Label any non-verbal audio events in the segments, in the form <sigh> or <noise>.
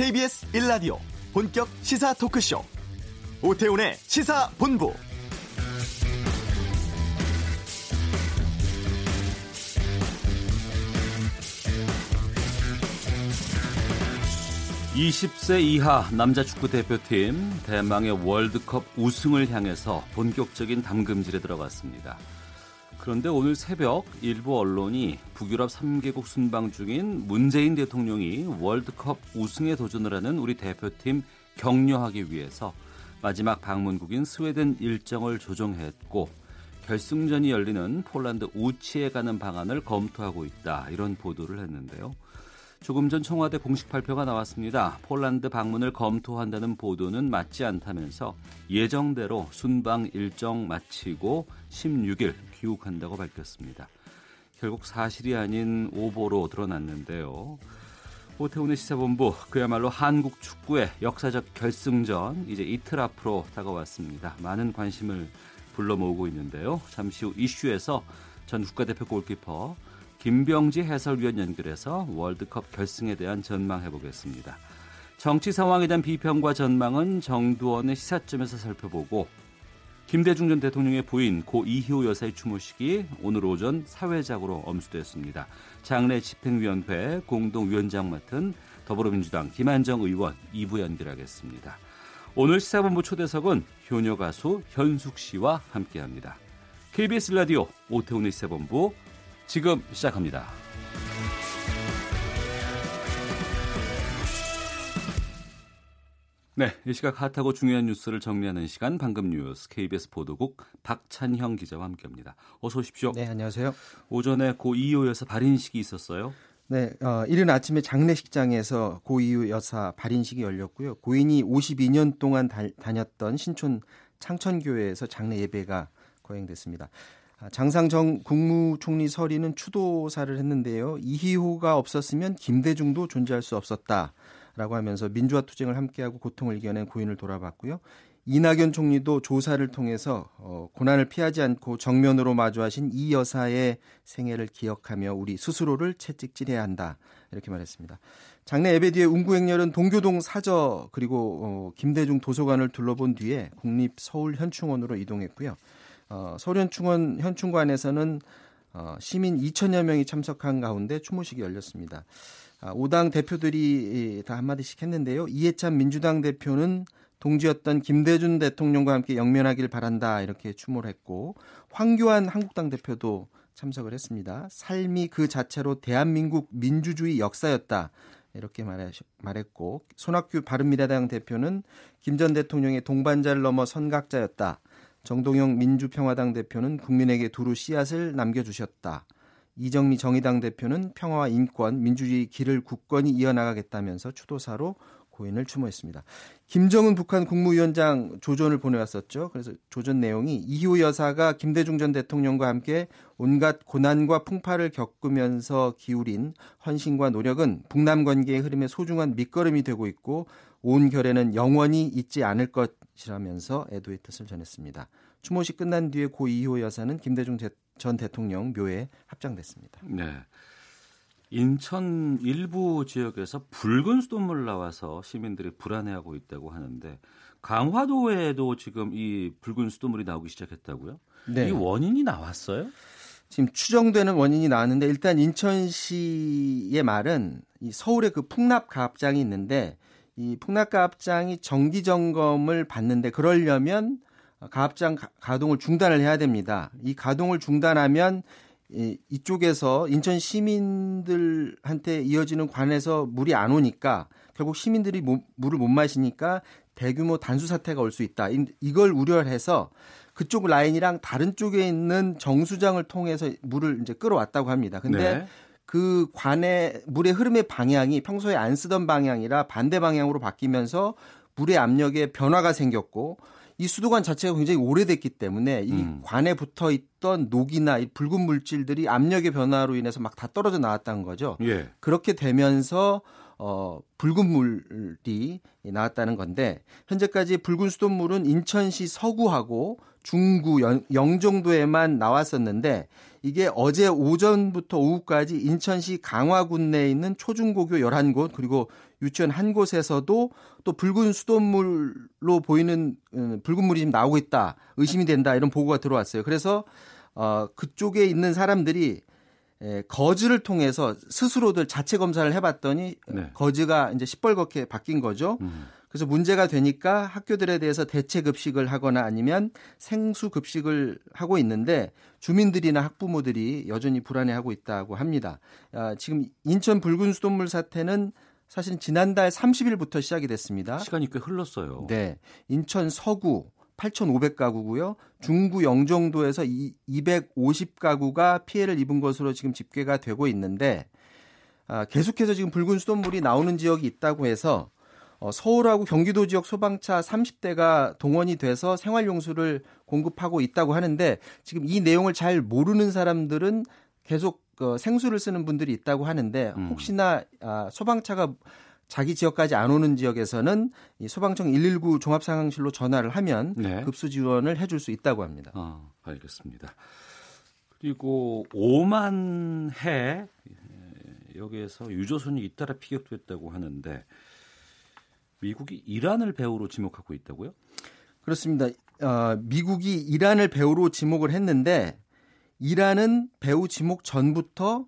KBS 1라디오 본격 시사 토크쇼 오태훈의 시사본부 20세 이하 남자 축구 대표팀 대망의 월드컵 우승을 향해서 본격적인 담금질에 들어갔습니다. 그런데 오늘 새벽 일부 언론이 북유럽 3개국 순방 중인 문재인 대통령이 월드컵 우승에 도전을 하는 우리 대표팀 격려하기 위해서 마지막 방문국인 스웨덴 일정을 조정했고 결승전이 열리는 폴란드 우치에 가는 방안을 검토하고 있다 이런 보도를 했는데요. 조금 전 청와대 공식 발표가 나왔습니다. 폴란드 방문을 검토한다는 보도는 맞지 않다면서 예정대로 순방 일정 마치고 16일 귀국한다고 밝혔습니다. 결국 사실이 아닌 오보로 드러났는데요. 오태훈의 시사본부 그야말로 한국 축구의 역사적 결승전 이제 이틀 앞으로 다가왔습니다. 많은 관심을 불러 모으고 있는데요. 잠시 후 이슈에서 전 국가대표 골키퍼 김병지 해설위원 연결해서 월드컵 결승에 대한 전망해 보겠습니다. 정치 상황에 대한 비평과 전망은 정두원의 시사점에서 살펴보고 김대중 전 대통령의 부인 고 이희호 여사의 추모식이 오늘 오전 사회적으로 엄수됐습니다. 장례 집행위원회 공동위원장 맡은 더불어민주당 김한정 의원 2부 연결하겠습니다. 오늘 시사본부 초대석은 효녀 가수 현숙 씨와 함께합니다. KBS 라디오 오태훈의 시사본부 지금 시작합니다. 네, 이 시각 핫하고 중요한 뉴스를 정리하는 시간 방금 뉴스 KBS 보도국 박찬형 기자와 함께합니다. 어서 오십시오. 네, 안녕하세요. 오전에 고 이호 여사 발인식이 있었어요. 네, 어, 이른 아침에 장례식장에서 고 이호 여사 발인식이 열렸고요. 고인이 52년 동안 다, 다녔던 신촌 창천교회에서 장례 예배가 거행됐습니다. 아, 장상정 국무총리 서리는 추도사를 했는데요. 이희호가 없었으면 김대중도 존재할 수 없었다라고 하면서 민주화 투쟁을 함께하고 고통을 이겨낸 고인을 돌아봤고요. 이낙연 총리도 조사를 통해서 어, 고난을 피하지 않고 정면으로 마주하신 이 여사의 생애를 기억하며 우리 스스로를 채찍질해야 한다 이렇게 말했습니다. 장례 예배 뒤에 운구행렬은 동교동 사저 그리고 어, 김대중 도서관을 둘러본 뒤에 국립 서울 현충원으로 이동했고요. 어, 서울현충원 현충관에서는 어, 시민 2천여 명이 참석한 가운데 추모식이 열렸습니다. 아, 5당 대표들이 다 한마디씩 했는데요. 이해찬 민주당 대표는 동지였던 김대중 대통령과 함께 영면하길 바란다 이렇게 추모를 했고 황교안 한국당 대표도 참석을 했습니다. 삶이 그 자체로 대한민국 민주주의 역사였다. 이렇게 말했고 손학규 바른미래당 대표는 김 전 대통령의 동반자를 넘어 선각자였다. 정동영 민주평화당 대표는 국민에게 두루 씨앗을 남겨주셨다. 이정미 정의당 대표는 평화와 인권, 민주주의 길을 굳건히 이어나가겠다면서 추도사로 고인을 추모했습니다. 김정은 북한 국무위원장 조전을 보내왔었죠. 그래서 조전 내용이 이후 여사가 김대중 전 대통령과 함께 온갖 고난과 풍파를 겪으면서 기울인 헌신과 노력은 북남 관계의 흐름에 소중한 밑거름이 되고 있고 온 결에는 영원히 잊지 않을 것 이라면서 애도의 뜻을 전했습니다. 추모식 끝난 뒤에 고 이호 여사는 김대중 전 대통령 묘에 합장됐습니다. 네. 인천 일부 지역에서 붉은 수돗물 나와서 시민들이 불안해하고 있다고 하는데 강화도에도 지금 이 붉은 수돗물이 나오기 시작했다고요? 네. 이 원인이 나왔어요? 지금 추정되는 원인이 나왔는데 일단 인천시의 말은 이 서울에 그 풍납 가압장이 있는데 이 풍납 가압장이 정기 점검을 받는데 그러려면 가압장 가동을 중단을 해야 됩니다. 이 가동을 중단하면 이, 이쪽에서 인천 시민들한테 이어지는 관에서 물이 안 오니까 결국 시민들이 모, 물을 못 마시니까 대규모 단수 사태가 올 수 있다. 이걸 우려를 해서 그쪽 라인이랑 다른 쪽에 있는 정수장을 통해서 물을 이제 끌어왔다고 합니다. 근데 네. 그 관의 물의 흐름의 방향이 평소에 안 쓰던 방향이라 반대 방향으로 바뀌면서 물의 압력에 변화가 생겼고 이 수도관 자체가 굉장히 오래됐기 때문에 이 음. 관에 붙어 있던 녹이나 이 붉은 물질들이 압력의 변화로 인해서 막 다 떨어져 나왔다는 거죠. 예. 그렇게 되면서 어 붉은 물이 나왔다는 건데 현재까지 붉은 수돗물은 인천시 서구하고 중구, 영, 정도에만 나왔었는데 이게 어제 오전부터 오후까지 인천시 강화군 내에 있는 초중고교 11곳 그리고 유치원 한 곳에서도 또 붉은 수돗물로 보이는 음, 붉은 물이 지금 나오고 있다. 의심이 된다. 이런 보고가 들어왔어요. 그래서 어 그쪽에 있는 사람들이 에, 거즈를 통해서 스스로들 자체 검사를 해봤더니 네. 거즈가 이제 시뻘겋게 바뀐 거죠. 음. 그래서 문제가 되니까 학교들에 대해서 대체 급식을 하거나 아니면 생수 급식을 하고 있는데 주민들이나 학부모들이 여전히 불안해하고 있다고 합니다. 아, 지금 인천 붉은 수돗물 사태는 사실 지난달 30일부터 시작이 됐습니다. 시간이 꽤 흘렀어요. 네. 인천 서구 8,500가구고요. 중구 영종도에서 250가구가 피해를 입은 것으로 지금 집계가 되고 있는데 아, 계속해서 지금 붉은 수돗물이 나오는 지역이 있다고 해서 어, 서울하고 경기도 지역 소방차 30대가 동원이 돼서 생활용수를 공급하고 있다고 하는데 지금 이 내용을 잘 모르는 사람들은 계속 어, 생수를 쓰는 분들이 있다고 하는데 음. 혹시나 아, 소방차가 자기 지역까지 안 오는 지역에서는 이 소방청 119 종합상황실로 전화를 하면 네. 급수 지원을 해줄 수 있다고 합니다. 아, 알겠습니다. 그리고 오만해 여기에서 유조선이 잇따라 피격됐다고 하는데 미국이 이란을 배후로 지목하고 있다고요? 그렇습니다. 어, 미국이 이란을 배후로 지목을 했는데 이란은 배후 지목 전부터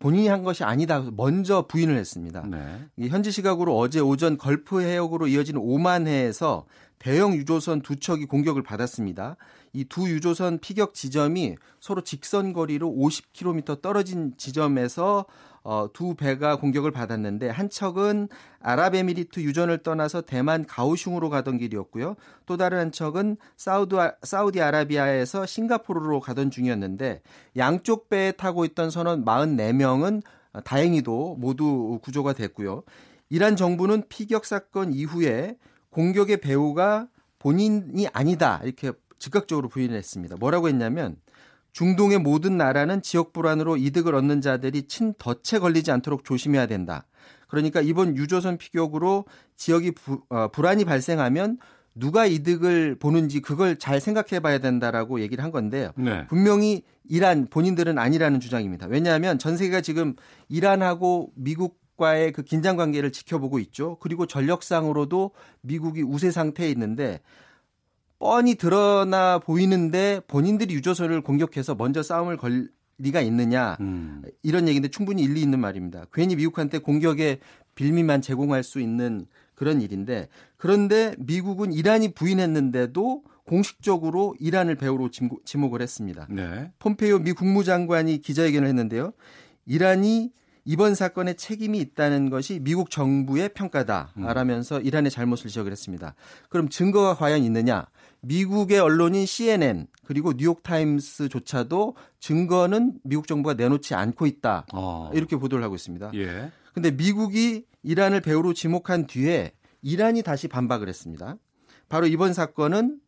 본인이 한 것이 아니다. 먼저 부인을 했습니다. 네. 현지 시각으로 어제 오전 걸프 해역으로 이어지는 오만해에서 대형 유조선 두 척이 공격을 받았습니다. 이 두 유조선 피격 지점이 서로 직선 거리로 50km 떨어진 지점에서 어, 두 배가 공격을 받았는데 한 척은 아랍에미리트 유전을 떠나서 대만 가오슝으로 가던 길이었고요. 또 다른 한 척은 사우드, 사우디 아라비아에서 싱가포르로 가던 중이었는데 양쪽 배에 타고 있던 선원 44명은 다행히도 모두 구조가 됐고요. 이란 정부는 피격 사건 이후에 공격의 배후가 본인이 아니다 이렇게 즉각적으로 부인을 했습니다. 뭐라고 했냐면 중동의 모든 나라는 지역 불안으로 이득을 얻는 자들이 친덫에 걸리지 않도록 조심해야 된다. 그러니까 이번 유조선 피격으로 지역이 부, 어, 불안이 발생하면 누가 이득을 보는지 그걸 잘 생각해 봐야 된다라고 얘기를 한 건데요. 네. 분명히 이란 본인들은 아니라는 주장입니다. 왜냐하면 전 세계가 지금 이란하고 미국 과의 그 긴장 관계를 지켜보고 있죠. 그리고 전력상으로도 미국이 우세 상태에 있는데 뻔히 드러나 보이는데 본인들이 유조선을 공격해서 먼저 싸움을 걸 리가 있느냐 음. 이런 얘기인데 충분히 일리 있는 말입니다. 괜히 미국한테 공격의 빌미만 제공할 수 있는 그런 일인데 그런데 미국은 이란이 부인했는데도 공식적으로 이란을 배우로 지목을 했습니다. 네. 폼페이오 미 국무장관이 기자회견을 했는데요. 이란이 이번 사건에 책임이 있다는 것이 미국 정부의 평가다라면서 음. 이란의 잘못을 지적을 했습니다. 그럼 증거가 과연 있느냐? 미국의 언론인 CNN 그리고 뉴욕타임스조차도 증거는 미국 정부가 내놓지 않고 있다. 어. 이렇게 보도를 하고 있습니다. 예. 근데 미국이 이란을 배후로 지목한 뒤에 이란이 다시 반박을 했습니다. 바로 이번 사건은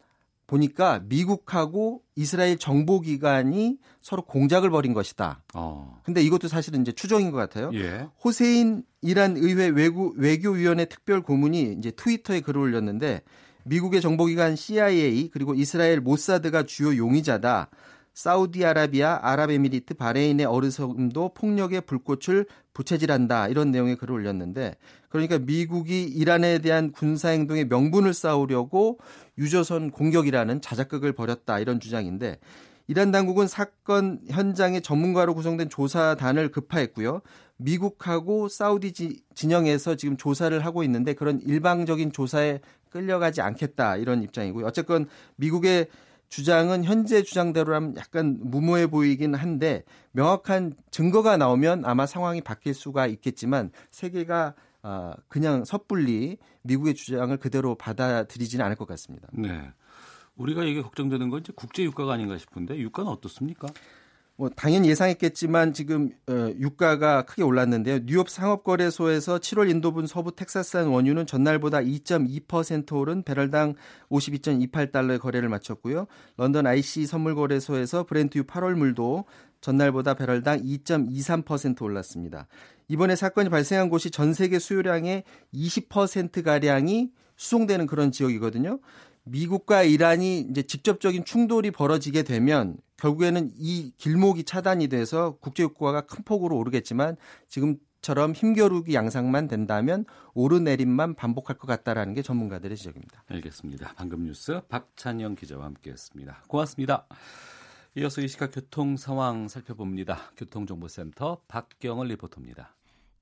보니까 미국하고 이스라엘 정보기관이 서로 공작을 벌인 것이다. 어. 근데 이것도 사실은 이제 추정인 것 같아요. 예. 호세인 이란 의회 외교, 외교위원회 특별 고문이 이제 트위터에 글을 올렸는데 미국의 정보기관 CIA 그리고 이스라엘 모사드가 주요 용의자다. 사우디아라비아, 아랍에미리트, 바레인의 어르섬도 폭력의 불꽃을 부채질한다. 이런 내용의 글을 올렸는데 그러니까 미국이 이란에 대한 군사 행동의 명분을 쌓으려고 유조선 공격이라는 자작극을 벌였다. 이런 주장인데 이란 당국은 사건 현장의 전문가로 구성된 조사단을 급파했고요. 미국하고 사우디 진영에서 지금 조사를 하고 있는데 그런 일방적인 조사에 끌려가지 않겠다 이런 입장이고요. 어쨌건 미국의 주장은 현재 주장대로라면 약간 무모해 보이긴 한데 명확한 증거가 나오면 아마 상황이 바뀔 수가 있겠지만 세계가 아, 그냥 섣불리 미국의 주장을 그대로 받아들이지는 않을 것 같습니다. 네. 우리가 이게 걱정되는 건 이제 국제 유가가 아닌가 싶은데 유가는 어떻습니까? 뭐 당연히 예상했겠지만 지금 어, 유가가 크게 올랐는데요. 뉴욕 상업거래소에서 7월 인도분 서부 텍사스산 원유는 전날보다 2.2% 오른 배럴당 52.28달러의 거래를 마쳤고요. 런던 IC 선물거래소에서 브렌트유 8월 물도 전날보다 배럴당 2.23% 올랐습니다. 이번에 사건이 발생한 곳이 전 세계 수요량의 20%가량이 수송되는 그런 지역이거든요. 미국과 이란이 이제 직접적인 충돌이 벌어지게 되면 결국에는 이 길목이 차단이 돼서 국제유가가 큰 폭으로 오르겠지만 지금처럼 힘겨루기 양상만 된다면 오르내림만 반복할 것 같다라는 게 전문가들의 지적입니다. 알겠습니다. 방금 뉴스 박찬영 기자와 함께했습니다. 고맙습니다. 이어서 이 시각 교통 상황 살펴봅니다. 교통정보센터 박경을 리포터입니다.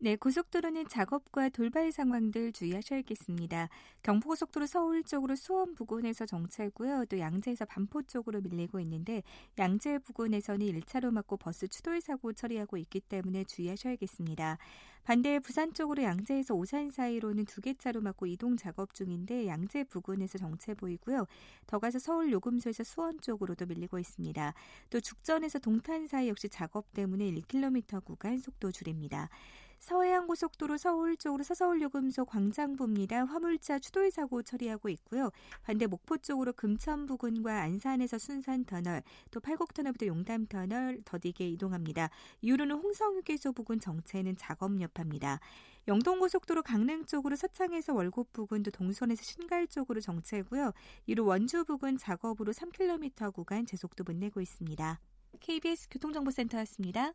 네, 고속도로는 작업과 돌발 상황들 주의하셔야겠습니다. 경부고속도로 서울 쪽으로 수원 부근에서 정체고요. 또 양재에서 반포 쪽으로 밀리고 있는데 양재 부근에서는 1차로 막고 버스 추돌 사고 처리하고 있기 때문에 주의하셔야겠습니다. 반대 부산 쪽으로 양재에서 오산 사이로는 두 개 차로 막고 이동 작업 중인데 양재 부근에서 정체 보이고요. 더 가서 서울 요금소에서 수원 쪽으로도 밀리고 있습니다. 또 죽전에서 동탄 사이 역시 작업 때문에 1km 구간 속도 줄입니다. 서해안 고속도로 서울 쪽으로 서서울 요금소 광장부입니다. 화물차 추돌 사고 처리하고 있고요. 반대 목포 쪽으로 금천 부근과 안산에서 순산 터널, 또 팔곡 터널부터 용담 터널 더디게 이동합니다. 이후로는 홍성휴게소 부근 정체는 작업 여파입니다. 영동 고속도로 강릉 쪽으로 서창에서 월곡 부근도 동선에서 신갈 쪽으로 정체고요. 이후 원주 부근 작업으로 3km 구간 제속도 못 내고 있습니다. KBS 교통정보센터였습니다.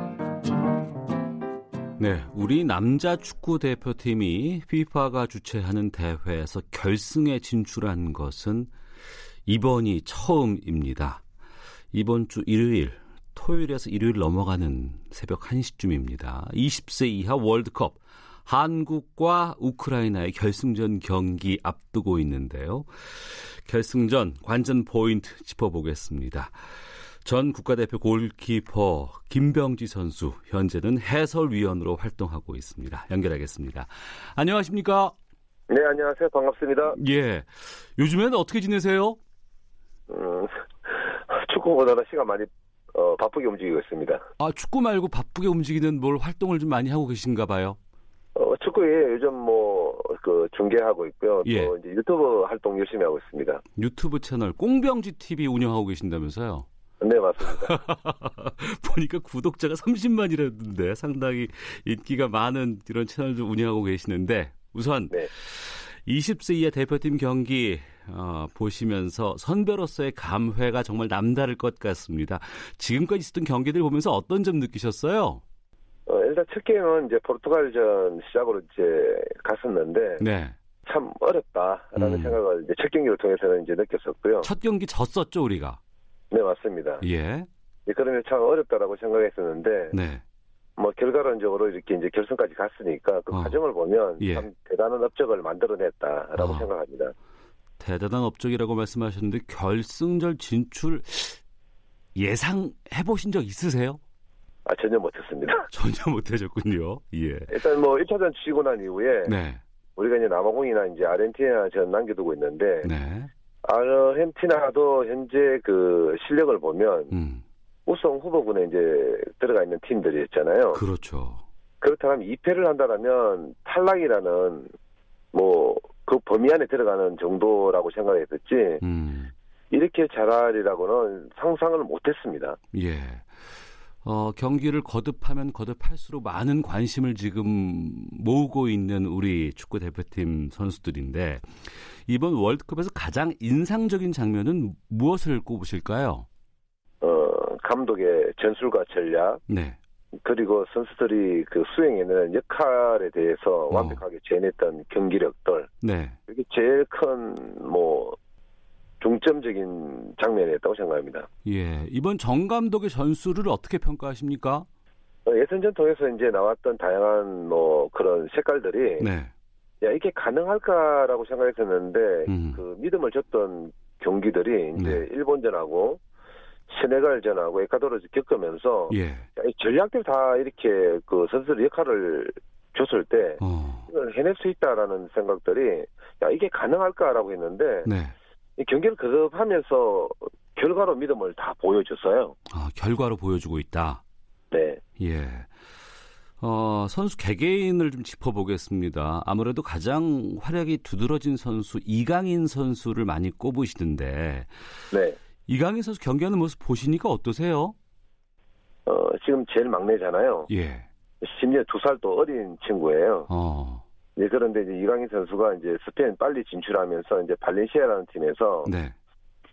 네, 우리 남자 축구 대표팀이 FIFA가 주최하는 대회에서 결승에 진출한 것은 이번이 처음입니다. 이번 주 일요일, 토요일에서 일요일 넘어가는 새벽 1시쯤입니다. 20세 이하 월드컵 한국과 우크라이나의 결승전 경기 앞두고 있는데요. 결승전 관전 포인트 짚어보겠습니다. 전 국가대표 골키퍼 김병지 선수 현재는 해설위원으로 활동하고 있습니다. 연결하겠습니다. 안녕하십니까? 네, 안녕하세요. 반갑습니다. 예. 요즘에는 어떻게 지내세요? 음, <laughs> 축구보다는 시간 많이 어, 바쁘게 움직이고 있습니다. 아, 축구 말고 바쁘게 움직이는 뭘 활동을 좀 많이 하고 계신가 봐요. 어, 축구에 요즘 뭐, 그, 중계하고 있고요. 예. 또 이제 유튜브 활동 열심히 하고 있습니다. 유튜브 채널 꽁병지 TV 운영하고 계신다면서요? 네, 맞습니다. <laughs> 보니까 구독자가 30만이라던데 상당히 인기가 많은 이런 채널도 운영하고 계시는데 우선 네. 20세 이하 대표팀 경기 어, 보시면서 선배로서의 감회가 정말 남다를 것 같습니다. 지금까지 있었던 경기들 보면서 어떤 점 느끼셨어요? 어, 일단 첫 게임은 이제 포르투갈전 시작으로 이제 갔었는데, 네. 참 어렵다라는 음. 생각을 이제 첫 경기를 통해서는 이제 느꼈었고요. 첫 경기 졌었죠, 우리가. 네, 맞습니다. 예. 예, 그러면 참 어렵다라고 생각했었는데, 네. 뭐 결과론적으로 이렇게 이제 결승까지 갔으니까 그 어. 과정을 보면 예. 참 대단한 업적을 만들어냈다라고 어. 생각합니다. 대단한 업적이라고 말씀하셨는데 결승전 진출 예상해 보신 적 있으세요? 아 전혀 못했습니다. <laughs> 전혀 못 하셨군요. 예. 일단 뭐 1차전 치고 난 이후에 네. 우리가 이제 남아공이나 이제 아르헨티나 전 남겨두고 있는데 네. 아르헨티나도 현재 그 실력을 보면 음. 우승 후보군에 이제 들어가 있는 팀들이었잖아요. 그렇죠. 그렇다면 2패를 한다면 탈락이라는 뭐 그 범위 안에 들어가는 정도라고 생각했었지 음. 이렇게 잘하리라고는 상상을 못했습니다. 예. 어, 경기를 거듭하면 거듭할수록 많은 관심을 지금 모으고 있는 우리 축구 대표팀 선수들인데 이번 월드컵에서 가장 인상적인 장면은 무엇을 꼽으실까요? 어 감독의 전술과 전략 네. 그리고 선수들이 그 수행해내는 역할에 대해서 어. 완벽하게 재현했던 경기력들 네. 이게 제일 큰 뭐 중점적인 장면이었다고 생각합니다. 예. 이번 정 감독의 전술을 어떻게 평가하십니까? 어, 예선전 통해서 이제 나왔던 다양한 뭐 그런 색깔들이 네. 야 이게 가능할까라고 생각했었는데 음. 그 믿음을 줬던 경기들이 이제 네. 일본전하고 세네갈전하고 에콰도르를 겪으면서 예. 야, 이 전략들 다 이렇게 그 선수들 역할을 줬을 때 어. 이걸 해낼 수 있다라는 생각들이 야 이게 가능할까라고 했는데 네. 이 경기를 거듭하면서 결과로 믿음을 다 보여줬어요. 아, 결과로 보여주고 있다. 네. 예. 어, 선수 개개인을 좀 짚어보겠습니다. 아무래도 가장 활약이 두드러진 선수 이강인 선수를 많이 꼽으시는데 네. 이강인 선수 경기하는 모습 보시니까 어떠세요? 어, 지금 제일 막내잖아요. 예. 심지어 두 살 또 어린 친구예요. 어. 네, 그런데 이제 이강인 선수가 이제 스페인 빨리 진출하면서 이제 발렌시아라는 팀에서 네.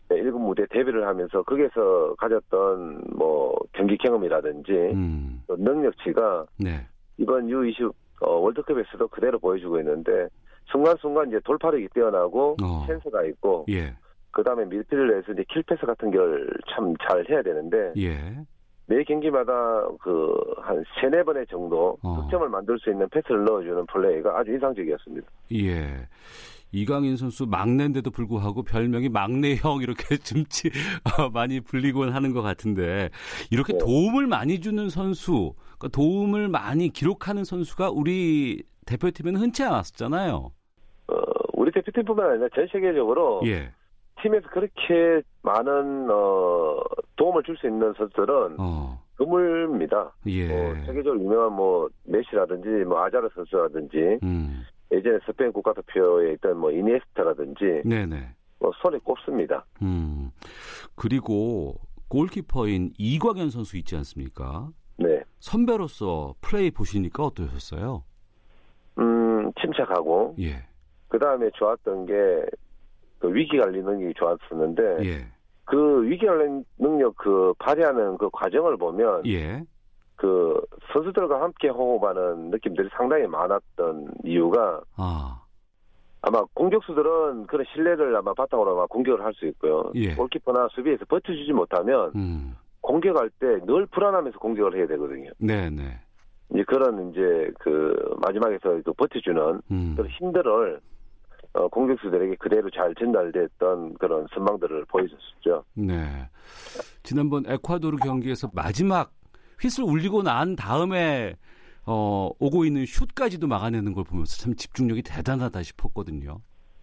네, 일군 무대 데뷔를 하면서 거기에서 가졌던 뭐 경기 경험이라든지 음. 또 능력치가 네. 이번 U20 어, 월드컵에서도 그대로 보여주고 있는데 순간순간 이제 돌파력이 뛰어나고 어. 센스가 있고 예. 그다음에 밀필드에서 이제 킬패스 같은 걸 참 잘 해야 되는데 예. 매 경기마다 그 한 세네 번의 정도 어. 득점을 만들 수 있는 패스를 넣어주는 플레이가 아주 인상적이었습니다. 예. 이강인 선수 막내인데도 불구하고 별명이 막내형 이렇게 <laughs> 좀 많이 불리곤 하는 것 같은데 이렇게 네. 도움을 많이 주는 선수, 그러니까 도움을 많이 기록하는 선수가 우리 대표팀에는 흔치 않았었잖아요. 어, 우리 대표팀뿐만 아니라 전 세계적으로 예. 팀에서 그렇게 많은 어, 도움을 줄 수 있는 선수들은 어. 드물입니다. 예. 뭐 세계적으로 유명한 뭐 메시라든지 뭐 아자르 선수라든지 음. 예전에 스페인 국가대표에 있던 뭐 이니에스타라든지 네네. 뭐 손에 꼽습니다. 음. 그리고 골키퍼인 이광현 선수 있지 않습니까? 네. 선배로서 플레이 보시니까 어떠셨어요? 음, 침착하고 예. 그 다음에 좋았던 게 그 위기 관리 능력이 좋았었는데 예. 그 위기 관리 능력 그 발휘하는 그 과정을 보면 예. 그 선수들과 함께 호흡하는 느낌들이 상당히 많았던 이유가 아. 아마 공격수들은 그런 신뢰를 아마 바탕으로 아마 공격을 할 수 있고요. 예. 골키퍼나 수비에서 버텨주지 못하면 음. 공격할 때 늘 불안하면서 공격을 해야 되거든요. 네네. 이제 그런 이제 그 마지막에서 그 버텨주는 음. 그런 힘들을 어, 공격수들에게 그대로 잘 전달됐던 그런 선망들을 보여줬었죠. 네. 지난번 에콰도르 경기에서 마지막 휘슬 울리고 난 다음에 어, 오고 있는 슛까지도 막아내는 걸 보면서 참 집중력이 대단하다 싶었거든요.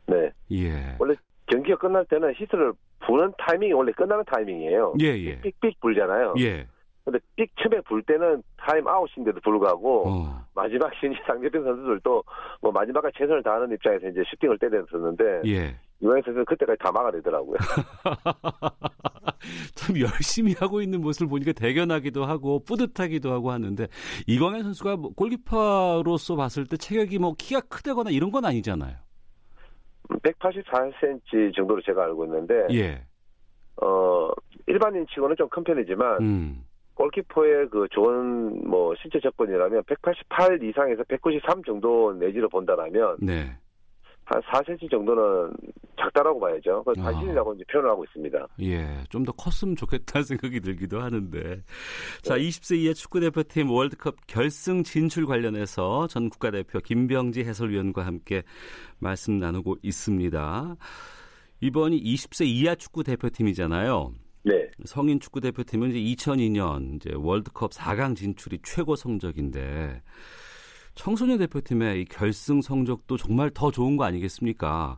네. 예. 원래 경기가 끝날 때는 휘슬을 부는 타이밍이 원래 끝나는 타이밍이에요. 예, 예. 삑삑 불잖아요. 예. 근데 삑 처음에 불 때는 타임 아웃인데도 불구하고 어. 마지막 <laughs> 신지 상대편 선수들도 뭐 마지막까지 최선을 다하는 입장에서 이제 슈팅을 때렸었는데 예. 이광현 선수는 그때까지 다 막아내더라고요. <laughs> 참 열심히 하고 있는 모습을 보니까 대견하기도 하고 뿌듯하기도 하고 하는데 이광현 선수가 뭐 골키퍼로서 봤을 때 체격이 뭐 키가 크다거나 이런 건 아니잖아요. 184cm 정도로 제가 알고 있는데 예. 어 일반인 치고는 좀 큰 편이지만 음. 골키퍼의 그 좋은 뭐 신체 조건이라면 188 이상에서 193 정도 내지로 본다라면 네. 한 4cm 정도는 작다라고 봐야죠. 그 아. 단신이라고 이제 표현을 하고 있습니다. 예, 좀 더 컸으면 좋겠다는 <laughs> 생각이 들기도 하는데. 자, 20세 이하 축구대표팀 월드컵 결승 진출 관련해서 전 국가대표 김병지 해설위원과 함께 말씀 나누고 있습니다. 이번이 20세 이하 축구대표팀이잖아요. 네. 성인 축구대표팀은 이제 2002년 이제 월드컵 4강 진출이 최고 성적인데 청소년 대표팀의 이 결승 성적도 정말 더 좋은 거 아니겠습니까?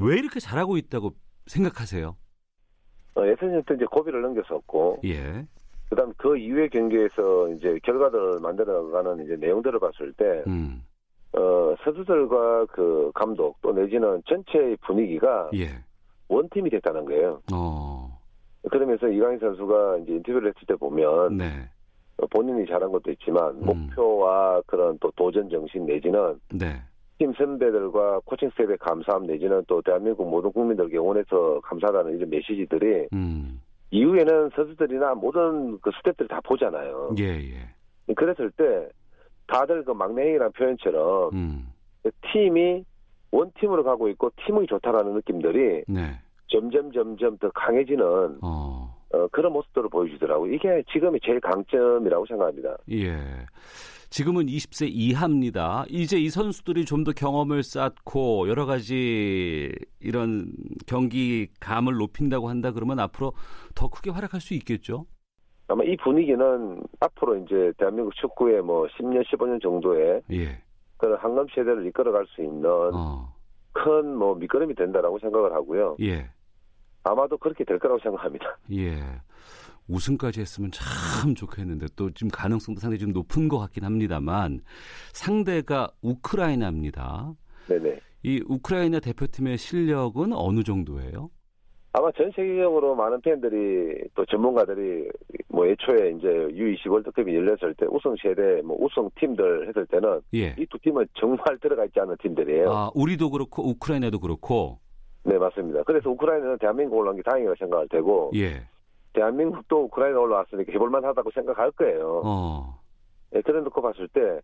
왜 이렇게 잘하고 있다고 생각하세요? 어, 예선전 때 이제 고비를 넘겼었고, 예. 그다음 그 이후의 경기에서 이제 결과들을 만들어가는 이제 내용들을 봤을 때, 음. 어, 선수들과 그 감독 또 내지는 전체의 분위기가 예. 원팀이 됐다는 거예요. 어. 그러면서 이강인 선수가 이제 인터뷰를 했을 때 보면 네. 어, 본인이 잘한 것도 있지만 음. 목표와 그런 또 도전 정신 내지는 네. 팀 선배들과 코칭 스텝의 감사함 내지는 또 대한민국 모든 국민들께 응원해서 감사하다는 이런 메시지들이 음. 이후에는 선수들이나 모든 그 스텝들이 다 보잖아요. 예, 예. 그랬을 때 다들 그 막내행이라는 표현처럼 음. 그 팀이 원팀으로 가고 있고 팀이 좋다라는 느낌들이 네. 점점 점점 더 강해지는 어. 어, 그런 모습들을 보여주더라고요. 이게 지금이 제일 강점이라고 생각합니다. 예. 지금은 20세 이하입니다. 이제 이 선수들이 좀 더 경험을 쌓고 여러 가지 이런 경기 감을 높인다고 한다 그러면 앞으로 더 크게 활약할 수 있겠죠? 아마 이 분위기는 앞으로 이제 대한민국 축구의 뭐 10년, 15년 정도의 예. 그런 한금 세대를 이끌어갈 수 있는 어. 큰뭐 밑거름이 된다라고 생각을 하고요. 예. 아마도 그렇게 될 거라고 생각합니다. 예. 우승까지 했으면 참 좋겠는데 또 지금 가능성도 상당히 좀 높은 것 같긴 합니다만 상대가 우크라이나입니다. 네네. 이 우크라이나 대표팀의 실력은 어느 정도예요? 아마 전 세계적으로 많은 팬들이 또 전문가들이 뭐 애초에 이제 U20 월드컵이 열렸을 때 우승 세대 뭐 우승 팀들 했을 때는 예. 이두 팀은 정말 들어가 있지 않은 팀들이에요. 아, 우리도 그렇고 우크라이나도 그렇고. 네 맞습니다. 그래서 우크라이나는 대한민국 올라온 게 다행이라고 생각할 테고 예. 대한민국도 우크라이나 올라왔으니까 해볼만 하다고 생각할 거예요. 어. 네, 그래 놓고 봤을 때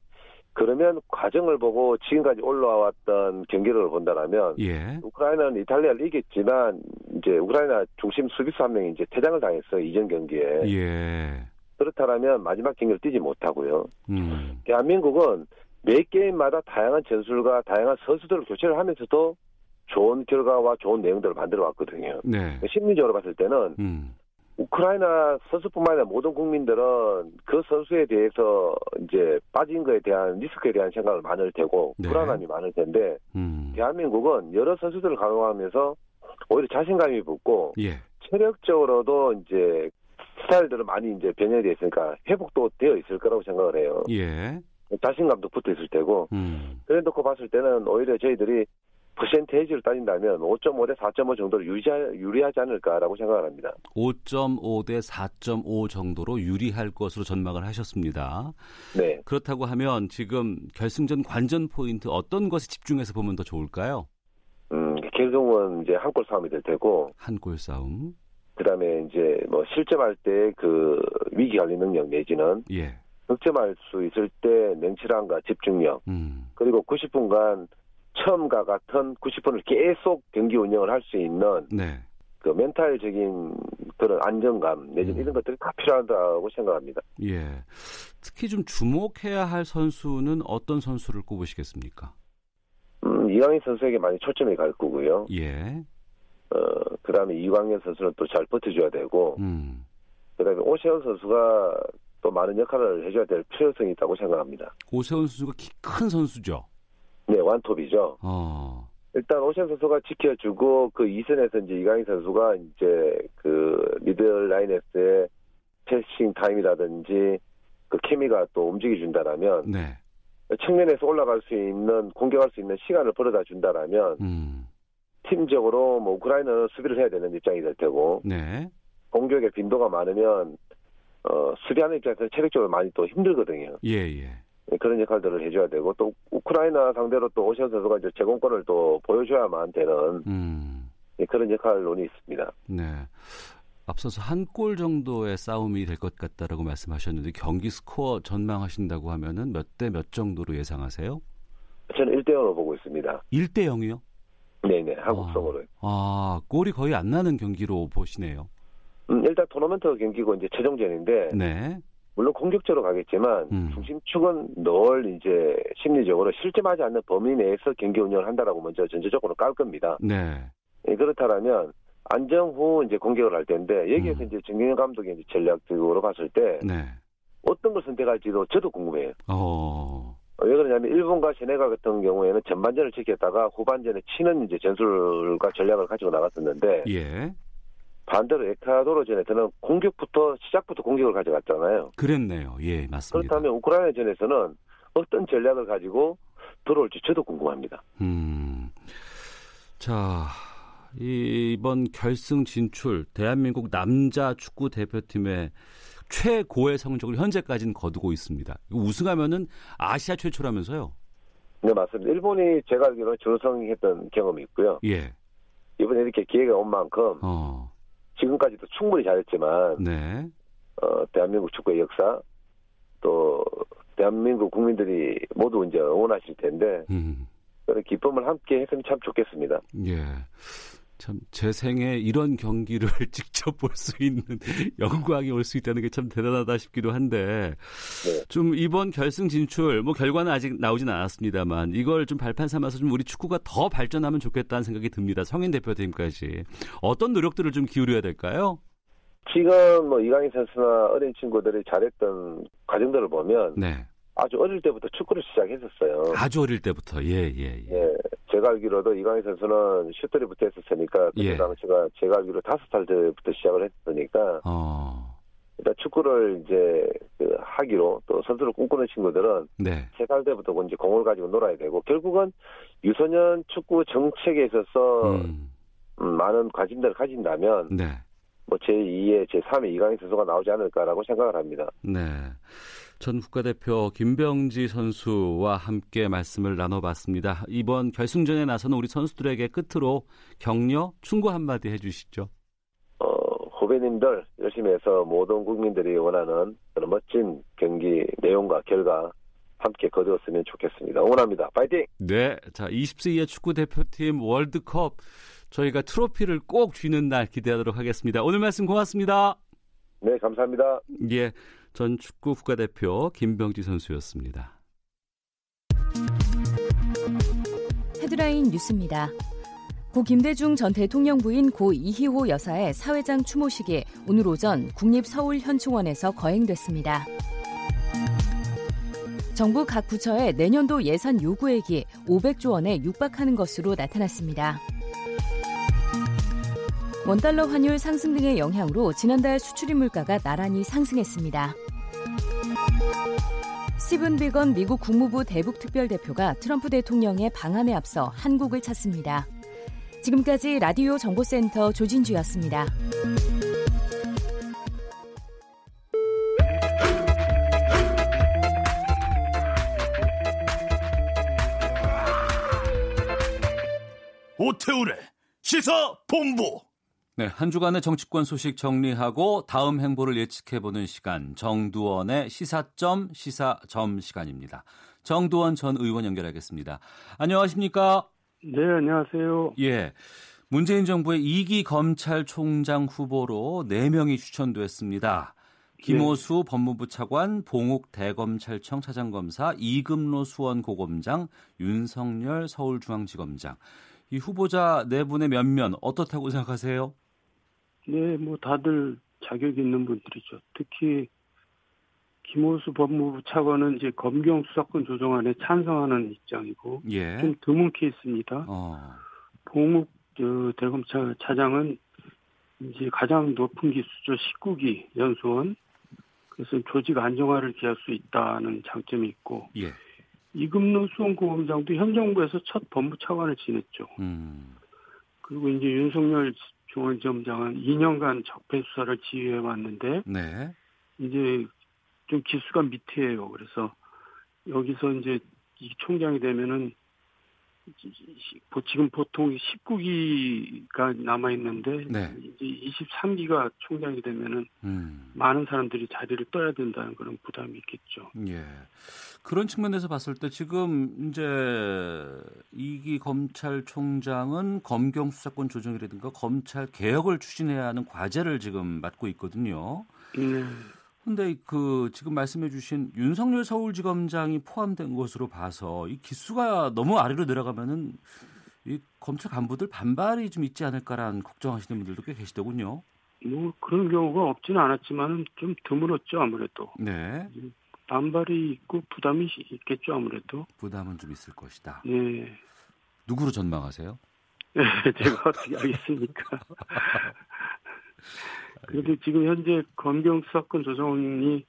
그러면 과정을 보고 지금까지 올라왔던 경기를 본다라면 예. 우크라이나는 이탈리아를 이겼지만 이제 우크라이나 중심 수비수 한 명이 이제 퇴장을 당했어요 이전 경기에 예. 그렇다면 마지막 경기를 뛰지 못하고요. 음. 대한민국은 매 게임마다 다양한 전술과 다양한 선수들을 교체를 하면서도 좋은 결과와 좋은 내용들을 만들어 왔거든요. 네. 심리적으로 봤을 때는 음. 우크라이나 선수뿐만 아니라 모든 국민들은 그 선수에 대해서 이제 빠진 거에 대한 리스크에 대한 생각을 많을 테고 네. 불안함이 많을 텐데 음. 대한민국은 여러 선수들을 강화하면서 오히려 자신감이 붙고 예. 체력적으로도 이제 스타일들은 많이 이제 변형이 되어 있으니까 회복도 되어 있을 거라고 생각을 해요. 예. 자신감도 붙어 있을 테고 음. 그래 놓고 봤을 때는 오히려 저희들이 퍼센테이지를 따진다면 5.5 대 4.5 정도로 유리하, 유리하지 않을까라고 생각을 합니다. 5.5 대 4.5 정도로 유리할 것으로 전망을 하셨습니다. 네. 그렇다고 하면 지금 결승전 관전 포인트 어떤 것에 집중해서 보면 더 좋을까요? 음, 결국은 이제 한 골 싸움이 될 테고 한 골 싸움. 그다음에 이제 뭐 실점할 때 그 위기 관리 능력 내지는 예. 득점할 수 있을 때 냉철함과 집중력 음. 그리고 90분간 처음과 같은 90분을 계속 경기 운영을 할 수 있는 네. 그 멘탈적인 그런 안정감 내지는 음. 이런 것들이 다 필요하다고 생각합니다. 예. 특히 좀 주목해야 할 선수는 어떤 선수를 꼽으시겠습니까? 음, 이강인 선수에게 많이 초점이 갈 거고요. 예. 어, 그 다음에 이광현 선수는 또 잘 버텨줘야 되고, 음. 그 다음에 오세훈 선수가 또 많은 역할을 해줘야 될 필요성이 있다고 생각합니다. 오세훈 선수가 키 큰 선수죠. 네, 완톱이죠. 어. 일단 오세훈 선수가 지켜주고, 그 이선에서 이제 이강인 선수가 이제 그 미들 라인에서의 패싱 타임이라든지 그 케미가 또 움직여 준다라면, 네. 측면에서 올라갈 수 있는, 공격할 수 있는 시간을 벌어다 준다라면, 음. 팀적으로 뭐 우크라이나는 수비를 해야 되는 입장이 될 테고, 네. 공격의 빈도가 많으면 어, 수비하는 입장에서 체력적으로 많이 또 힘들거든요. 예, 예. 네, 그런 역할들을 해줘야 되고 또 우크라이나 상대로 또 오시안 선수가 이제 제공권을 또 보여줘야만 되는 음. 네, 그런 역할론이 있습니다. 네. 앞서서 한 골 정도의 싸움이 될 것 같다라고 말씀하셨는데 경기 스코어 전망하신다고 하면은 몇 대 몇 정도로 예상하세요? 저는 1대 0으로 보고 있습니다. 1대 0이요? 네네 한국성으로. 아, 골이 거의 안 나는 경기로 보시네요. 음, 일단 토너먼트 경기고 이제 최종전인데 네. 물론 공격적으로 가겠지만 음. 중심축은 늘 이제 심리적으로 실점하지 않는 범위 내에서 경기 운영을 한다라고 먼저 전제적으로 깔 겁니다. 네. 예, 그렇다면 안정 후 이제 공격을 할 텐데 여기에서 음. 이제 정경영 감독의 이제 전략적으로 봤을 때 네. 어떤 걸 선택할지도 저도 궁금해요. 어. 어, 왜 그러냐면 일본과 세네갈 같은 경우에는 전반전을 지켰다가 후반전에 치는 이제 전술과 전략을 가지고 나갔었는데 예. 반대로 에콰도르전에서는 공격부터 시작부터 공격을 가져갔잖아요. 그랬네요. 예, 맞습니다. 그렇다면 우크라이나전에서는 어떤 전략을 가지고 들어올지 저도 궁금합니다. 음. 자, 이번 결승 진출 대한민국 남자 축구 대표팀의 최고의 성적을 현재까지는 거두고 있습니다. 우승하면은 아시아 최초라면서요? 네 맞습니다. 일본이 제가 알기로는 준우승했던 경험이 있고요. 예. 이번에 이렇게 기회가 온 만큼 어. 지금까지도 충분히 잘했지만 네. 어, 대한민국 축구의 역사 또 대한민국 국민들이 모두 이제 응원하실 텐데 음. 그런 기쁨을 함께 했으면 참 좋겠습니다. 예. 참 제 생에 이런 경기를 <laughs> 직접 볼 수 있는 <laughs> 영광이 올 수 있다는 게 참 대단하다 싶기도 한데 네. 좀 이번 결승 진출 뭐 결과는 아직 나오진 않았습니다만 이걸 좀 발판 삼아서 좀 우리 축구가 더 발전하면 좋겠다는 생각이 듭니다. 성인 대표팀까지 어떤 노력들을 좀 기울여야 될까요? 지금 뭐 이강인 선수나 어린 친구들이 잘했던 과정들을 보면 네. 아주 어릴 때부터 축구를 시작했었어요. 아주 어릴 때부터 예 예, 예. 예, 제가 알기로도 이강인 선수는 슈터리부터 했었으니까 그때 예. 당시가 제가 알기로 다섯 살 때부터 시작을 했으니까 어. 일단 축구를 이제 그 하기로 또 선수를 꿈꾸는 친구들은 네. 세살 때부터 이제 공을 가지고 놀아야 되고 결국은 유소년 축구 정책에 있어서 음. 음, 많은 관심들을 가진다면 네. 뭐 제2의 제3의 이강인 선수가 나오지 않을까라고 생각을 합니다. 네. 전 국가대표 김병지 선수와 함께 말씀을 나눠봤습니다. 이번 결승전에 나서는 우리 선수들에게 끝으로 격려, 충고 한마디 해주시죠. 어, 후배님들 열심히 해서 모든 국민들이 원하는 그런 멋진 경기 내용과 결과 함께 거두었으면 좋겠습니다. 응원합니다. 파이팅! 네. 자, 20세 이하 축구 대표팀 월드컵 저희가 트로피를 꼭 쥐는 날 기대하도록 하겠습니다. 오늘 말씀 고맙습니다. 네, 감사합니다. 예. 전 축구 국가대표 김병지 선수였습니다. 헤드라인 뉴스입니다. 고 김대중 전 대통령 부인 고 이희호 여사의 사회장 추모식이 오늘 오전 국립서울현충원에서 거행됐습니다. 정부 각 부처의 내년도 예산 요구액이 500조 원에 육박하는 것으로 나타났습니다. 원달러 환율 상승 등의 영향으로 지난달 수출입 물가가 나란히 상승했습니다. 스티븐 비건 미국 국무부 대북 특별대표가 트럼프 대통령의 방한에 앞서 한국을 찾습니다. 지금까지 라디오 정보센터 조진주였습니다. 오태우래 시사 본부. 네, 한 주간의 정치권 소식 정리하고 다음 행보를 예측해보는 시간 정두원의 시사점 시사점 시간입니다. 정두원 전 의원 연결하겠습니다. 안녕하십니까? 네, 안녕하세요. 예. 문재인 정부의 2기 검찰총장 후보로 4명이 추천됐습니다. 김호수 법무부 차관, 봉욱 대검찰청 차장검사, 이금로 수원 고검장, 윤석열 서울중앙지검장. 이 후보자 네 분의 면면 어떻다고 생각하세요? 네, 뭐 다들 자격 있는 분들이죠. 특히 김호수 법무부 차관은 이제 검경 수사권 조정안에 찬성하는 입장이고 예. 좀 드문 케이스입니다. 어. 봉욱 저, 대검찰 차장은 이제 가장 높은 기수죠 19기 연수원. 그래서 조직 안정화를 기할 수 있다는 장점이 있고 예. 이금로 수원고검장도 현 정부에서 첫 법무 차관을 지냈죠. 음. 그리고 이제 윤석열 중앙지검장은 2년간 적폐 수사를 지휘해 왔는데 네. 이제 좀 기수가 밑이에요. 그래서 여기서 이제 이 총장이 되면은 지금 보통 19기가 남아 있는데 네. 이제 23기가 총장이 되면은 음. 많은 사람들이 자리를 떠야 된다는 그런 부담이 있겠죠. 예. 그런 측면에서 봤을 때 지금 이제 이기 검찰총장은 검경 수사권 조정이라든가 검찰 개혁을 추진해야 하는 과제를 지금 맡고 있거든요. 네. 근데 그 지금 말씀해 주신 윤석열 서울지검장이 포함된 것으로 봐서 이 기수가 너무 아래로 내려가면은 이 검찰 간부들 반발이 좀 있지 않을까라는 걱정하시는 분들도 꽤 계시더군요. 뭐 그런 경우가 없지는 않았지만 좀 드물었죠 아무래도 네. 반발이 있고 부담이 있겠죠 아무래도. 부담은 좀 있을 것이다. 네. 누구로 전망하세요? <laughs> 네, 제가 어떻게 알겠습니까? <laughs> 그래도 지금 현재 검경 수사권 조정이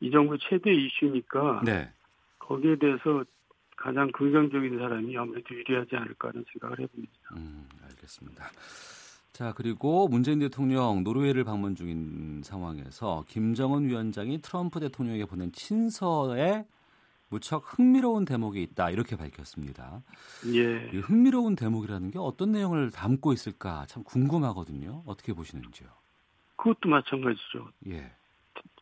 이 정부 최대 이슈니까 네. 거기에 대해서 가장 긍정적인 사람이 아무래도 유리하지 않을까 하는 생각을 해봅니다. 음, 알겠습니다. 자, 그리고 문재인 대통령 노르웨이를 방문 중인 상황에서 김정은 위원장이 트럼프 대통령에게 보낸 친서에 무척 흥미로운 대목이 있다 이렇게 밝혔습니다. 예. 이 흥미로운 대목이라는 게 어떤 내용을 담고 있을까 참 궁금하거든요. 어떻게 보시는지요? 그것도 마찬가지죠. 예.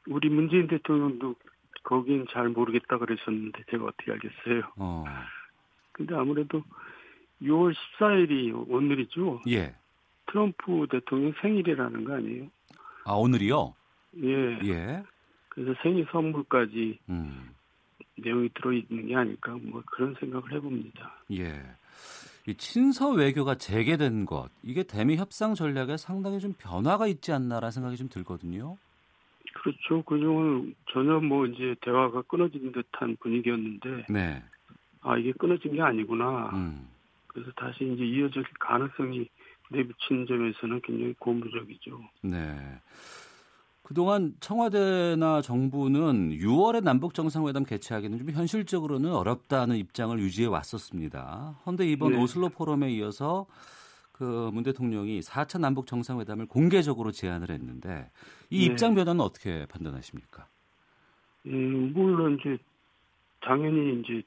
우리 문재인 대통령도 거긴 잘 모르겠다 그러셨는데 제가 어떻게 알겠어요. 어. 근데 아무래도 6월 14일이 오늘이죠. 예. 트럼프 대통령 생일이라는 거 아니에요? 아, 오늘이요? 예. 예. 그래서 생일 선물까지 음. 내용이 들어있는 게 아닐까 뭐 그런 생각을 해봅니다. 예. 이 친서 외교가 재개된 것 이게 대미 협상 전략에 상당히 좀 변화가 있지 않나라는 생각이 좀 들거든요. 그렇죠. 그동안 전혀 뭐 이제 대화가 끊어진 듯한 분위기였는데, 네. 아, 이게 끊어진 게 아니구나. 음. 그래서 다시 이제 이어질 가능성이 내비친 점에서는 굉장히 고무적이죠. 네. 그동안 청와대나 정부는 6월에 남북 정상회담 개최하기는 좀 현실적으로는 어렵다는 입장을 유지해 왔었습니다. 그런데 이번 네. 오슬로 포럼에 이어서 그 문 대통령이 4차 남북 정상회담을 공개적으로 제안을 했는데 이 네. 입장 변화는 어떻게 판단하십니까? 음, 물론 이제 당연히 이제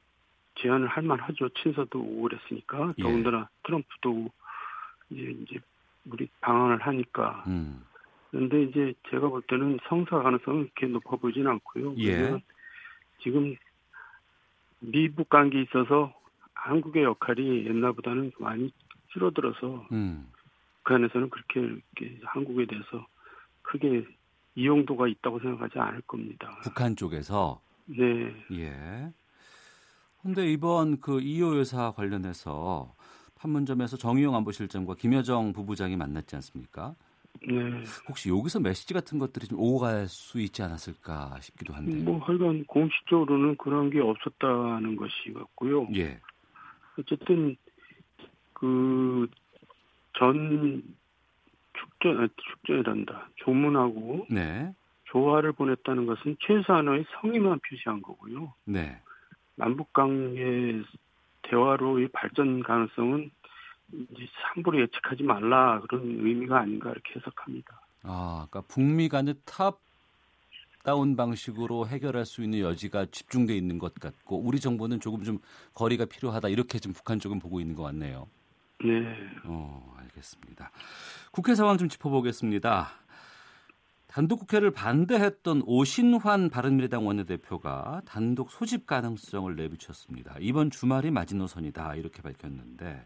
제안을 할 만하죠. 친서도 오고 그랬으니까. 예. 더군다나 트럼프도 이제 이제 우리 방안을 하니까. 음. 그런데 이제 제가 볼 때는 성사 가능성은 그렇게 높아 보이진 않고요. 예. 지금 미북 관계에 있어서 한국의 역할이 옛날보다는 많이 줄어들어서 음. 그 안에서는 그렇게 한국에 대해서 크게 이용도가 있다고 생각하지 않을 겁니다. 북한 쪽에서 네. 예. 근데 이번 그 이호 여사 관련해서 판문점에서 정의용 안보실장과 김여정 부부장이 만났지 않습니까? 네. 혹시 여기서 메시지 같은 것들이 좀 오고 갈수 있지 않았을까 싶기도 한데요. 뭐 하여간 공식적으로는 그런 게 없었다는 것이 같고요. 예. 어쨌든 그 전 축전 아, 축전이란다 조문하고 네. 조화를 보냈다는 것은 최소한의 성의만 표시한 거고요. 네. 남북 관계 대화로의 발전 가능성은 함부로 예측하지 말라 그런 의미가 아닌가 이렇게 해석합니다. 아, 그러니까 북미 간의 top down 방식으로 해결할 수 있는 여지가 집중돼 있는 것 같고 우리 정부는 조금 좀 거리가 필요하다 이렇게 좀 북한 쪽은 보고 있는 것 같네요. 네. 어, 알겠습니다. 국회 상황 좀 짚어보겠습니다. 단독 국회를 반대했던 오신환 바른미래당 원내대표가 단독 소집 가능성을 내비쳤습니다. 이번 주말이 마지노선이다 이렇게 밝혔는데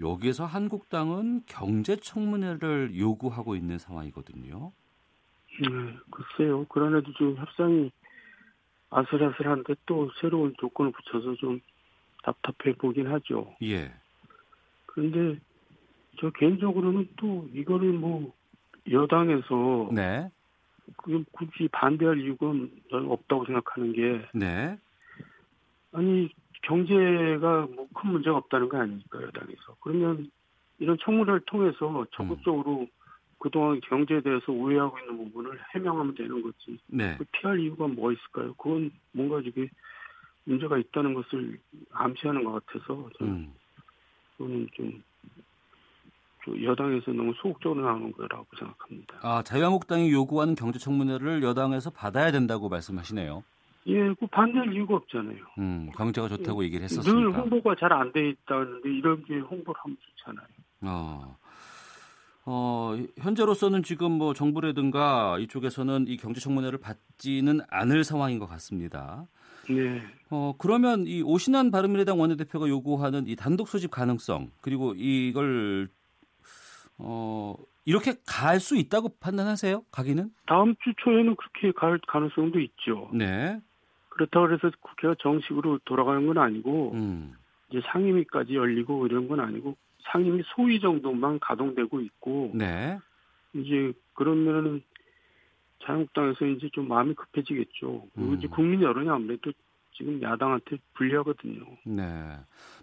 여기에서 한국당은 경제 청문회를 요구하고 있는 상황이거든요. 네, 글쎄요. 그런데도 좀 협상이 아슬아슬한데 또 새로운 조건을 붙여서 좀 답답해 보긴 하죠. 예. 그런데 저 개인적으로는 또 이거를 뭐 여당에서 네. 그 굳이 반대할 이유가 없다고 생각하는 게 네. 아니 경제가 뭐 큰 문제가 없다는 거 아닙니까 여당에서 그러면 이런 청문회를 통해서 적극적으로 그동안 경제에 대해서 오해하고 있는 부분을 해명하면 되는 거지 네. 그 피할 이유가 뭐가 있을까요? 그건 뭔가 이게 문제가 있다는 것을 암시하는 것 같아서 저는 음. 좀 여당에서 너무 소극적으로 나오는 거라고 생각합니다. 아, 자유한국당이 요구하는 경제청문회를 여당에서 받아야 된다고 말씀하시네요. 예, 그 반대할 이유가 없잖아요. 음, 경제가 좋다고 얘기를 늘 했었으니까. 홍보가 잘 안 돼 있다는데 이런 게 홍보를 하면 좋잖아요. 어. 어, 현재로서는 지금 뭐 정부라든가 이쪽에서는 이 경제청문회를 받지는 않을 상황인 것 같습니다. 네. 어, 그러면 이 오신환 바른미래당 원내대표가 요구하는 이 단독 소집 가능성 그리고 이걸 어, 이렇게 갈 수 있다고 판단하세요? 가기는? 다음 주 초에는 그렇게 갈 가능성도 있죠. 네. 그렇다고 해서 국회가 정식으로 돌아가는 건 아니고 음. 이제 상임위까지 열리고 이런 건 아니고 상임위 소위 정도만 가동되고 있고 네. 이제 그러면은 자유한국당에서 이제 좀 마음이 급해지겠죠. 음. 이제 국민 여론이 아무래도 지금 야당한테 불리하거든요. 네.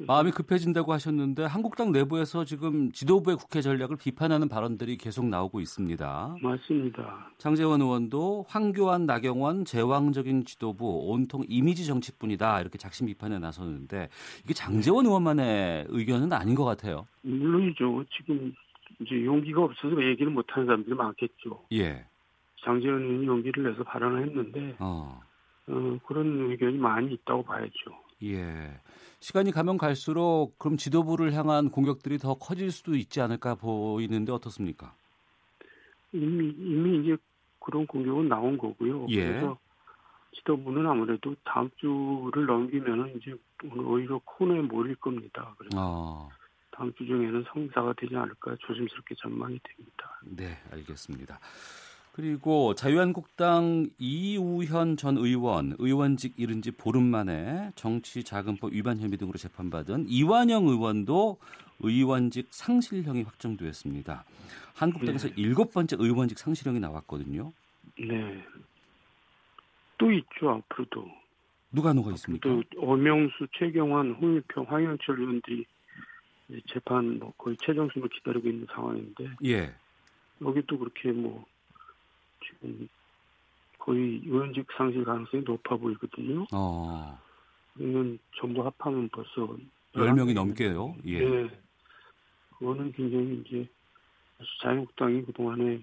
마음이 급해진다고 하셨는데 한국당 내부에서 지금 지도부의 국회 전략을 비판하는 발언들이 계속 나오고 있습니다. 맞습니다. 장재원 의원도 황교안, 나경원 제왕적인 지도부 온통 이미지 정치뿐이다 이렇게 작심 비판에 나섰는데 이게 장재원 의원만의 의견은 아닌 것 같아요. 물론이죠. 지금 이제 용기가 없어서 얘기를 못하는 사람들이 많겠죠. 예. 장재원 의원이 용기를 내서 발언을 했는데 어. 어, 그런 의견이 많이 있다고 봐야죠. 예. 시간이 가면 갈수록 그럼 지도부를 향한 공격들이 더 커질 수도 있지 않을까 보이는데 어떻습니까? 이미 이미 이제 그런 공격은 나온 거고요. 예. 그래서 지도부는 아무래도 다음 주를 넘기면은 이제 오히려 코너에 몰릴 겁니다. 그래서 어. 다음 주 중에는 성사가 되지 않을까 조심스럽게 전망이 됩니다. 네, 알겠습니다. 그리고 자유한국당 이우현 전 의원 의원직 잃은 지 보름 만에 정치자금법 위반 혐의 등으로 재판받은 이완영 의원도 의원직 상실형이 확정되었습니다. 한국당에서 일곱 번째 의원직 상실형이 나왔거든요. 네. 또 있죠 앞으로도. 누가 누가 있습니까? 또 어명수, 최경환, 홍일평, 황영철 의원들이 재판 뭐 거의 최종심을 기다리고 있는 상황인데. 예. 여기도 그렇게 뭐 지금 거의 의원직 상실 가능성이 높아 보이거든요. 어. 그러면 전부 합하면 벌써 10명이 넘게요. 예. 네. 그거는 굉장히 이제 자유한국당이 그동안에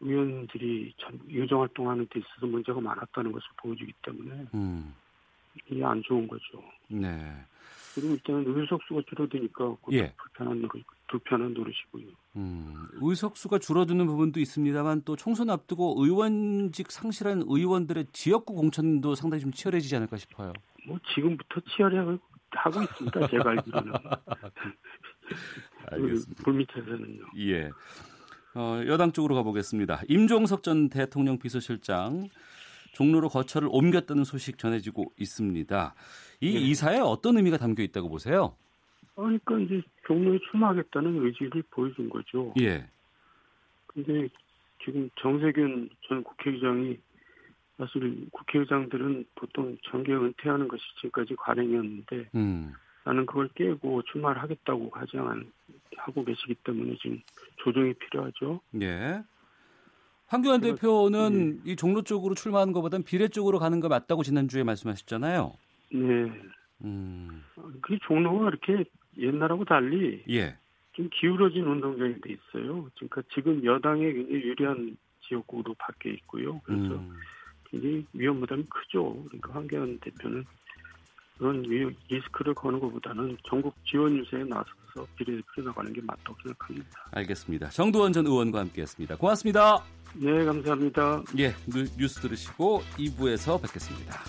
의원들이 참 유정 활동하는 데 있어서 문제가 많았다는 것을 보여주기 때문에 음. 이게 안 좋은 거죠. 네. 그리고 일단은 의석수가 줄어드니까 예. 불편한 노릇, 불편한 노릇이고요. 음, 의석수가 줄어드는 부분도 있습니다만 또 총선 앞두고 의원직 상실한 의원들의 지역구 공천도 상당히 좀 치열해지지 않을까 싶어요. 뭐 지금부터 치열해 하고 있습니다. 제가 알기로는. 알겠습니다. 그 불밑에서는요. 예. 어, 여당 쪽으로 가보겠습니다. 임종석 전 대통령 비서실장 종로로 거처를 옮겼다는 소식 전해지고 있습니다. 이 네. 이사에 어떤 의미가 담겨 있다고 보세요? 그러니까 이제 종로에 출마하겠다는 의지를 보여준 거죠. 예. 근데 지금 정세균 전 국회의장이 사실 국회의장들은 보통 정계 은퇴하는 것이 지금까지 관행이었는데 음. 나는 그걸 깨고 출마를 하겠다고 가장 하고 계시기 때문에 지금 조정이 필요하죠. 예. 황교안 제가- 대표는 이 종로 쪽으로 출마하는 것보다는 비례 쪽으로 가는 거 맞다고 지난주에 말씀하셨잖아요. 네. 음. 그 종로가 이렇게 옛날하고 달리 예. 좀 기울어진 운동장이 돼 있어요. 그러니까 지금 여당에 굉장히 유리한 지역구로 바뀌어 있고요. 그래서 음. 굉장히 위험 부담이 크죠. 그러니까 황교안 대표는 그런 위- 리스크를 거는 것보다는 전국 지원 유세에 나서서 비례대표로 나가는 게 맞다고 생각합니다. 알겠습니다. 정두언 전 의원과 함께했습니다. 고맙습니다. 네, 감사합니다. 예, 뉴- 뉴스 들으시고 2부에서 뵙겠습니다.